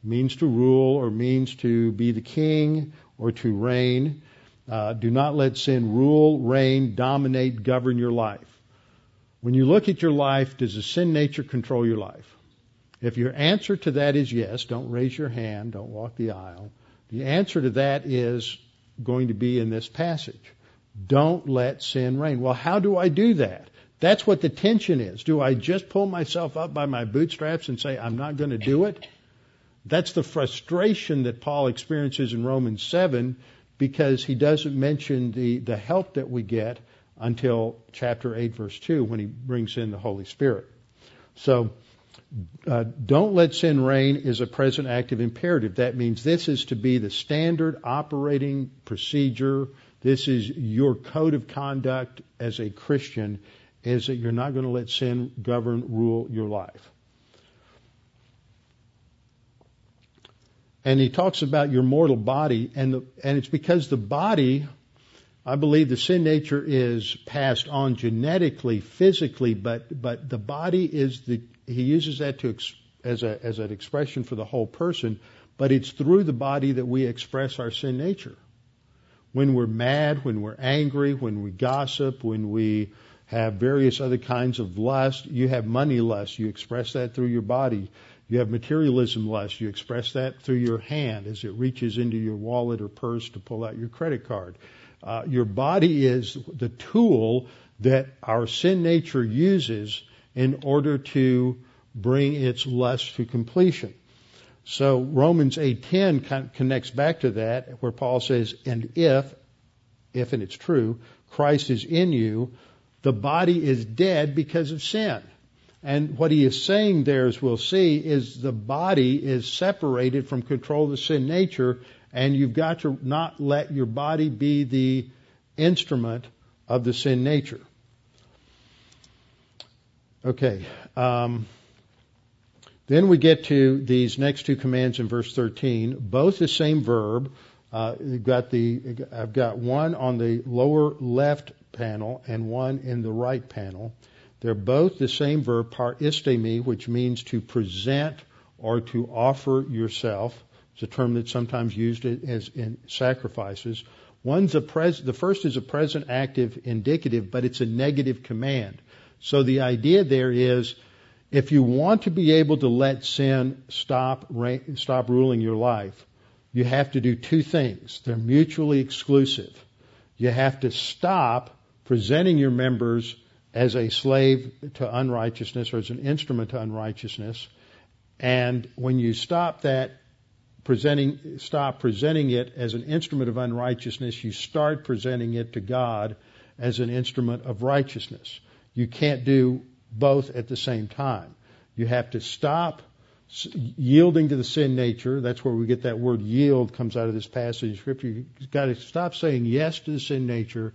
means to rule or means to be the king or to reign. Uh, do not let sin rule, reign, dominate, govern your life. When you look at your life, does the sin nature control your life? If your answer to that is yes, don't raise your hand, don't walk the aisle. The answer to that is going to be in this passage. Don't let sin reign. Well, how do I do that? That's what the tension is. Do I just pull myself up by my bootstraps and say, I'm not going to do it? That's the frustration that Paul experiences in Romans 7 because he doesn't mention the, the help that we get until chapter 8, verse 2, when he brings in the Holy Spirit. So, uh, don't let sin reign is a present active imperative. That means this is to be the standard operating procedure. This is your code of conduct as a Christian, is that you're not going to let sin govern, rule your life. And he talks about your mortal body, and the, and it's because the body, I believe, the sin nature is passed on genetically, physically, but but the body is the he uses that to as a as an expression for the whole person, but it's through the body that we express our sin nature. When we're mad, when we're angry, when we gossip, when we have various other kinds of lust, you have money lust, you express that through your body. You have materialism lust. You express that through your hand as it reaches into your wallet or purse to pull out your credit card. Uh, your body is the tool that our sin nature uses in order to bring its lust to completion. So Romans 8:10 connects back to that where Paul says, "And if if and it's true, Christ is in you, the body is dead because of sin." And what he is saying there, as we'll see, is the body is separated from control of the sin nature, and you've got to not let your body be the instrument of the sin nature. Okay. Um, then we get to these next two commands in verse 13, both the same verb. Uh, you've got the, I've got one on the lower left panel and one in the right panel. They're both the same verb, paristemi, which means to present or to offer yourself. It's a term that's sometimes used as in sacrifices. One's a pres- the first is a present active indicative, but it's a negative command. So the idea there is, if you want to be able to let sin stop stop ruling your life, you have to do two things. They're mutually exclusive. You have to stop presenting your members as a slave to unrighteousness or as an instrument to unrighteousness. And when you stop that presenting, stop presenting it as an instrument of unrighteousness, you start presenting it to God as an instrument of righteousness. You can't do both at the same time. You have to stop yielding to the sin nature. That's where we get that word yield comes out of this passage of scripture. You've got to stop saying yes to the sin nature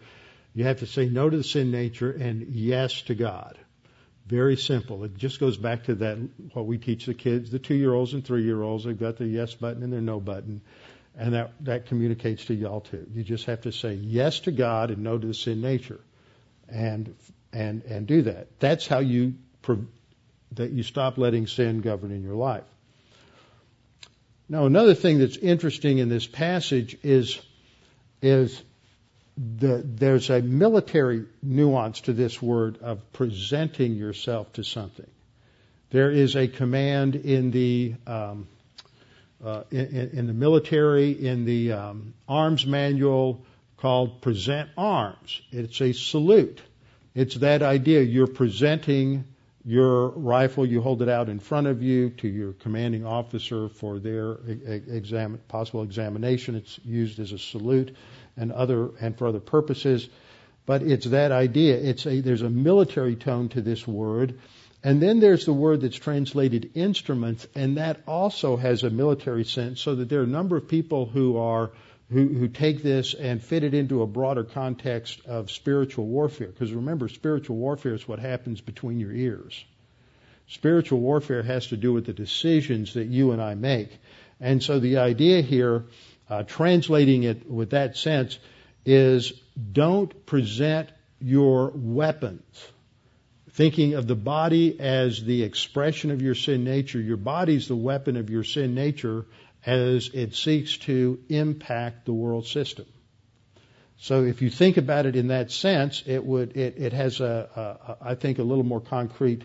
you have to say no to the sin nature and yes to God. Very simple. It just goes back to that, what we teach the kids, the two year olds and three year olds. They've got the yes button and their no button. and that, that communicates to y'all too. You just have to say yes to God and no to the sin nature, and and and do that. That's how you that you stop letting sin govern in your life. Now, another thing that's interesting in this passage is is the, there's a military nuance to this word of presenting yourself to something. There is a command in the um, uh, in, in, the military, in the um, arms manual called present arms. It's a salute. It's that idea. You're presenting your rifle, you hold it out in front of you to your commanding officer for their exam, possible examination. It's used as a salute and other and for other purposes. But it's that idea. It's a there's a military tone to this word. And then there's the word that's translated instruments, and that also has a military sense, so that there are a number of people who are who, who take this and fit it into a broader context of spiritual warfare. Because remember, spiritual warfare is what happens between your ears. Spiritual warfare has to do with the decisions that you and I make. And so the idea here, uh, translating it with that sense, is don't present your weapons thinking of the body as the expression of your sin nature. Your body's the weapon of your sin nature as it seeks to impact the world system. So if you think about it in that sense, it would it, it has a, a I think a little more concrete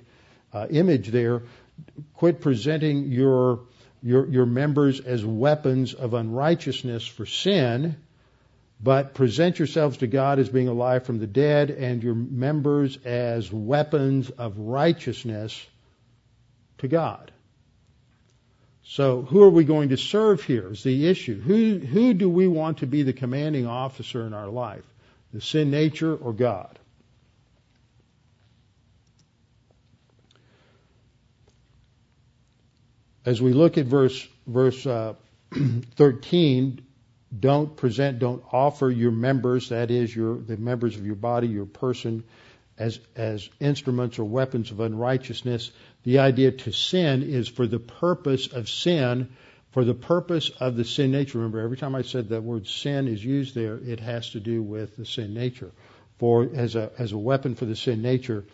uh, image there. Quit presenting your your your members as weapons of unrighteousness for sin but present yourselves to God as being alive from the dead and your members as weapons of righteousness to God. So who are we going to serve here is the issue. Who, who do we want to be the commanding officer in our life? The sin nature or God? As we look at verse, verse uh, 13, don't present, don't offer your members, that is your, the members of your body, your person, as, as instruments or weapons of unrighteousness. The idea to sin is for the purpose of sin, for the purpose of the sin nature. Remember, every time I said that word sin is used there, it has to do with the sin nature. For as a, as a weapon for the sin nature,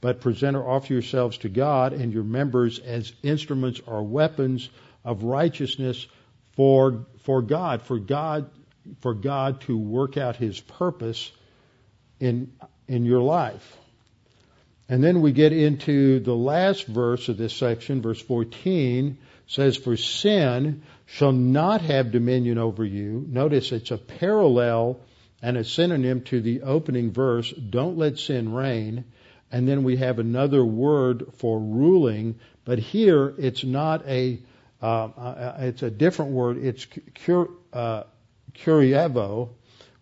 but present or offer yourselves to God and your members as instruments or weapons of righteousness for, for God, for God, for God to work out His purpose in, in your life. And then we get into the last verse of this section, verse 14, says, For sin shall not have dominion over you. Notice it's a parallel and a synonym to the opening verse, don't let sin reign. And then we have another word for ruling, but here it's not a uh, it's a different word. It's cur, uh, kurieuo,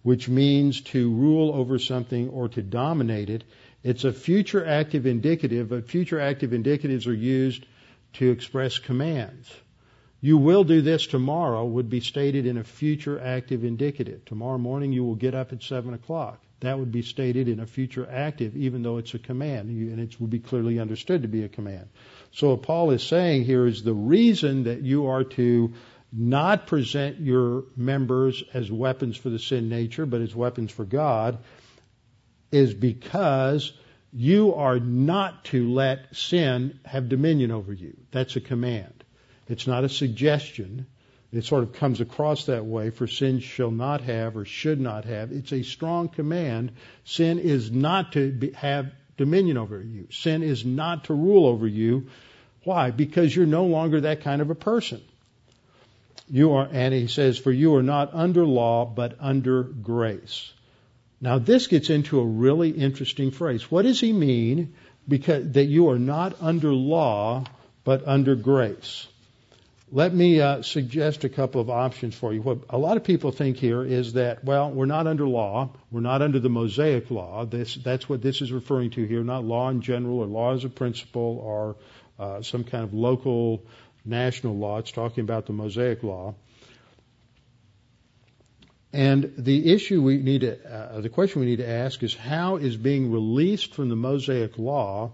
which means to rule over something or to dominate it. It's a future active indicative, but future active indicatives are used to express commands. You will do this tomorrow would be stated in a future active indicative. Tomorrow morning you will get up at 7 o'clock. That would be stated in a future active, even though it's a command, and it would be clearly understood to be a command. So what Paul is saying here is the reason that you are to not present your members as weapons for the sin nature, but as weapons for God, is because you are not to let sin have dominion over you. That's a command. It's not a suggestion. It sort of comes across that way, for sin shall not have or should not have. It's a strong command. Sin is not to be, have dominion over you. Sin is not to rule over you. Why? Because you're no longer that kind of a person. You are, and he says, for you are not under law, but under grace. Now this gets into a really interesting phrase. What does he mean? Because that you are not under law, but under grace. Let me uh, suggest a couple of options for you. What a lot of people think here is that, well, we're not under law. We're not under the Mosaic law. This, that's what this is referring to here, not law in general or law as a principle or uh, some kind of local national law. It's talking about the Mosaic law. And the issue we need to, uh, the question we need to ask is how is being released from the Mosaic law,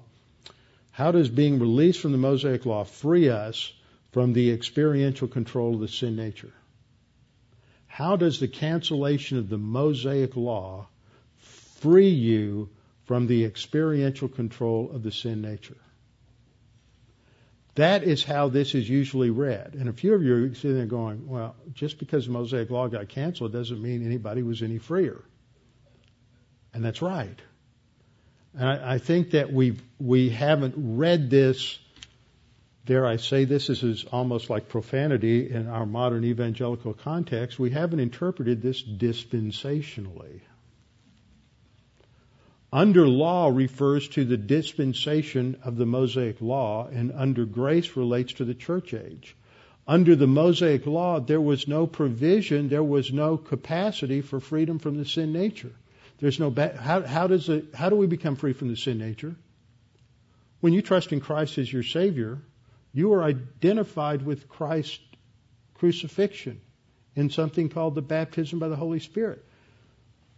how does being released from the Mosaic law free us from the experiential control of the sin nature. How does the cancellation of the Mosaic law free you from the experiential control of the sin nature? That is how this is usually read. And a few of you are sitting there going, well, just because the Mosaic Law got canceled doesn't mean anybody was any freer. And that's right. And I, I think that we we haven't read this. Dare I say this? This is almost like profanity in our modern evangelical context. We haven't interpreted this dispensationally. Under law refers to the dispensation of the Mosaic law, and under grace relates to the church age. Under the Mosaic law, there was no provision, there was no capacity for freedom from the sin nature. There's no ba- how, how does it, how do we become free from the sin nature? When you trust in Christ as your Savior, you are identified with Christ's crucifixion in something called the baptism by the Holy Spirit.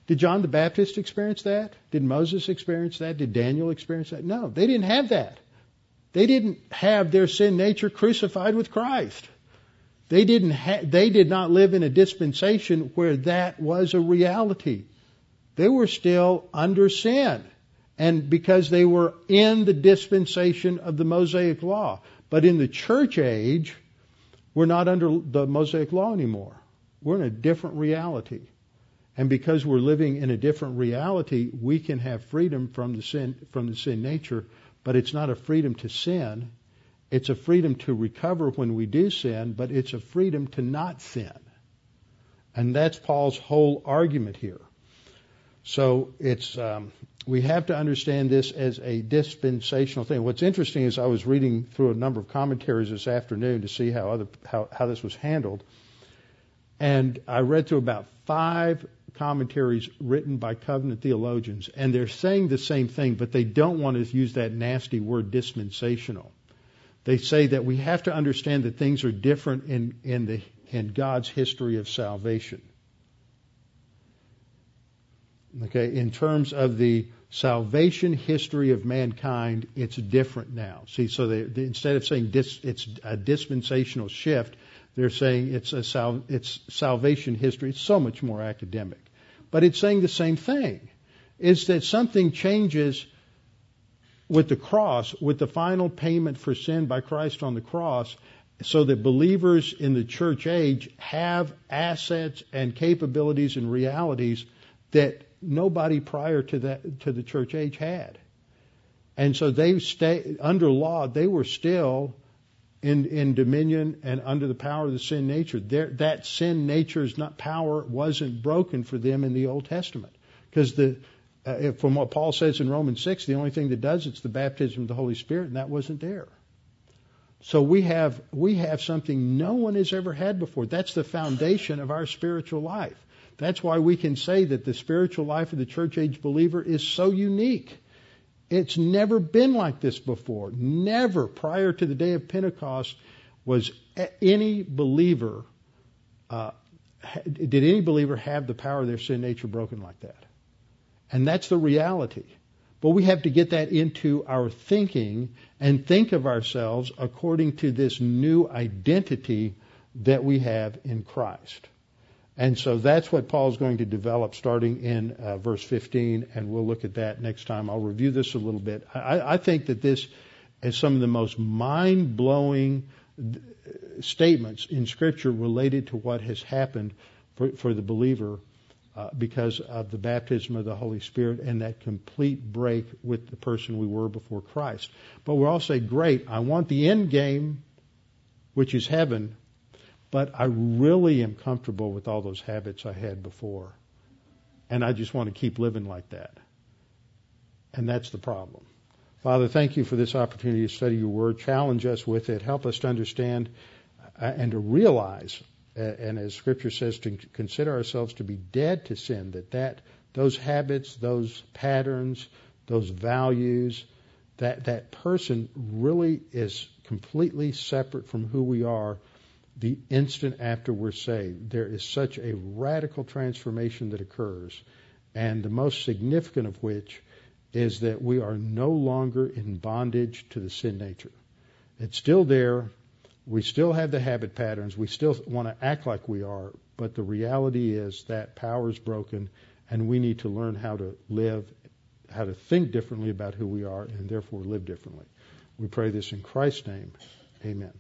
Did John the Baptist experience that? Did Moses experience that? Did Daniel experience that? No, they didn't have that. They didn't have their sin nature crucified with Christ. They didn't ha- they did not live in a dispensation where that was a reality. They were still under sin. And because they were in the dispensation of the Mosaic law. But in the church age, we're not under the Mosaic law anymore. We're in a different reality. And because we're living in a different reality, we can have freedom from the sin, from the sin nature, but it's not a freedom to sin. It's a freedom to recover when we do sin, but it's a freedom to not sin. And that's Paul's whole argument here. So it's, um, we have to understand this as a dispensational thing. What's interesting is I was reading through a number of commentaries this afternoon to see how other, how, how this was handled. And I read through about five commentaries written by covenant theologians, and they're saying the same thing, but they don't want to use that nasty word dispensational. They say that we have to understand that things are different in, in, the, in God's history of salvation. Okay, in terms of the salvation history of mankind, it's different now. See, so they, they, instead of saying dis, it's a dispensational shift, they're saying it's a sal, it's salvation history. It's so much more academic but it's saying the same thing. Is that something changes with the cross, with the final payment for sin by Christ on the cross, so that believers in the church age have assets and capabilities and realities that nobody prior to that to the church age had. And so they stay under law, they were still in, in dominion and under the power of the sin nature. There, that sin nature's not power wasn't broken for them in the Old Testament. Because the, uh, from what Paul says in Romans 6, the only thing that does it's the baptism of the Holy Spirit, and that wasn't there. So we have we have something no one has ever had before. That's the foundation of our spiritual life. That's why we can say that the spiritual life of the church age believer is so unique. It's never been like this before. Never prior to the day of Pentecost was any believer, uh, did any believer have the power of their sin nature broken like that? And that's the reality. But we have to get that into our thinking and think of ourselves according to this new identity that we have in Christ. And so that's what Paul's going to develop starting in uh, verse 15, and we'll look at that next time. I'll review this a little bit. I, I think that this is some of the most mind blowing uh, statements in Scripture related to what has happened for, for the believer uh, because of the baptism of the Holy Spirit and that complete break with the person we were before Christ. But we'll all say, great, I want the end game, which is heaven, but I really am comfortable with all those habits I had before. And I just want to keep living like that. And that's the problem. Father, thank you for this opportunity to study your word. Challenge us with it. Help us to understand uh, and to realize, uh, and as Scripture says, to consider ourselves to be dead to sin. That that those habits, those patterns, those values, that that person really is completely separate from who we are the instant after we're saved. There is such a radical transformation that occurs, and the most significant of which is that we are no longer in bondage to the sin nature. It's still there. We still have the habit patterns. We still want to act like we are, But the reality is that power is broken, and we need to learn how to live, how to think differently about who we are, and therefore live differently. We pray this in Christ's name. Amen.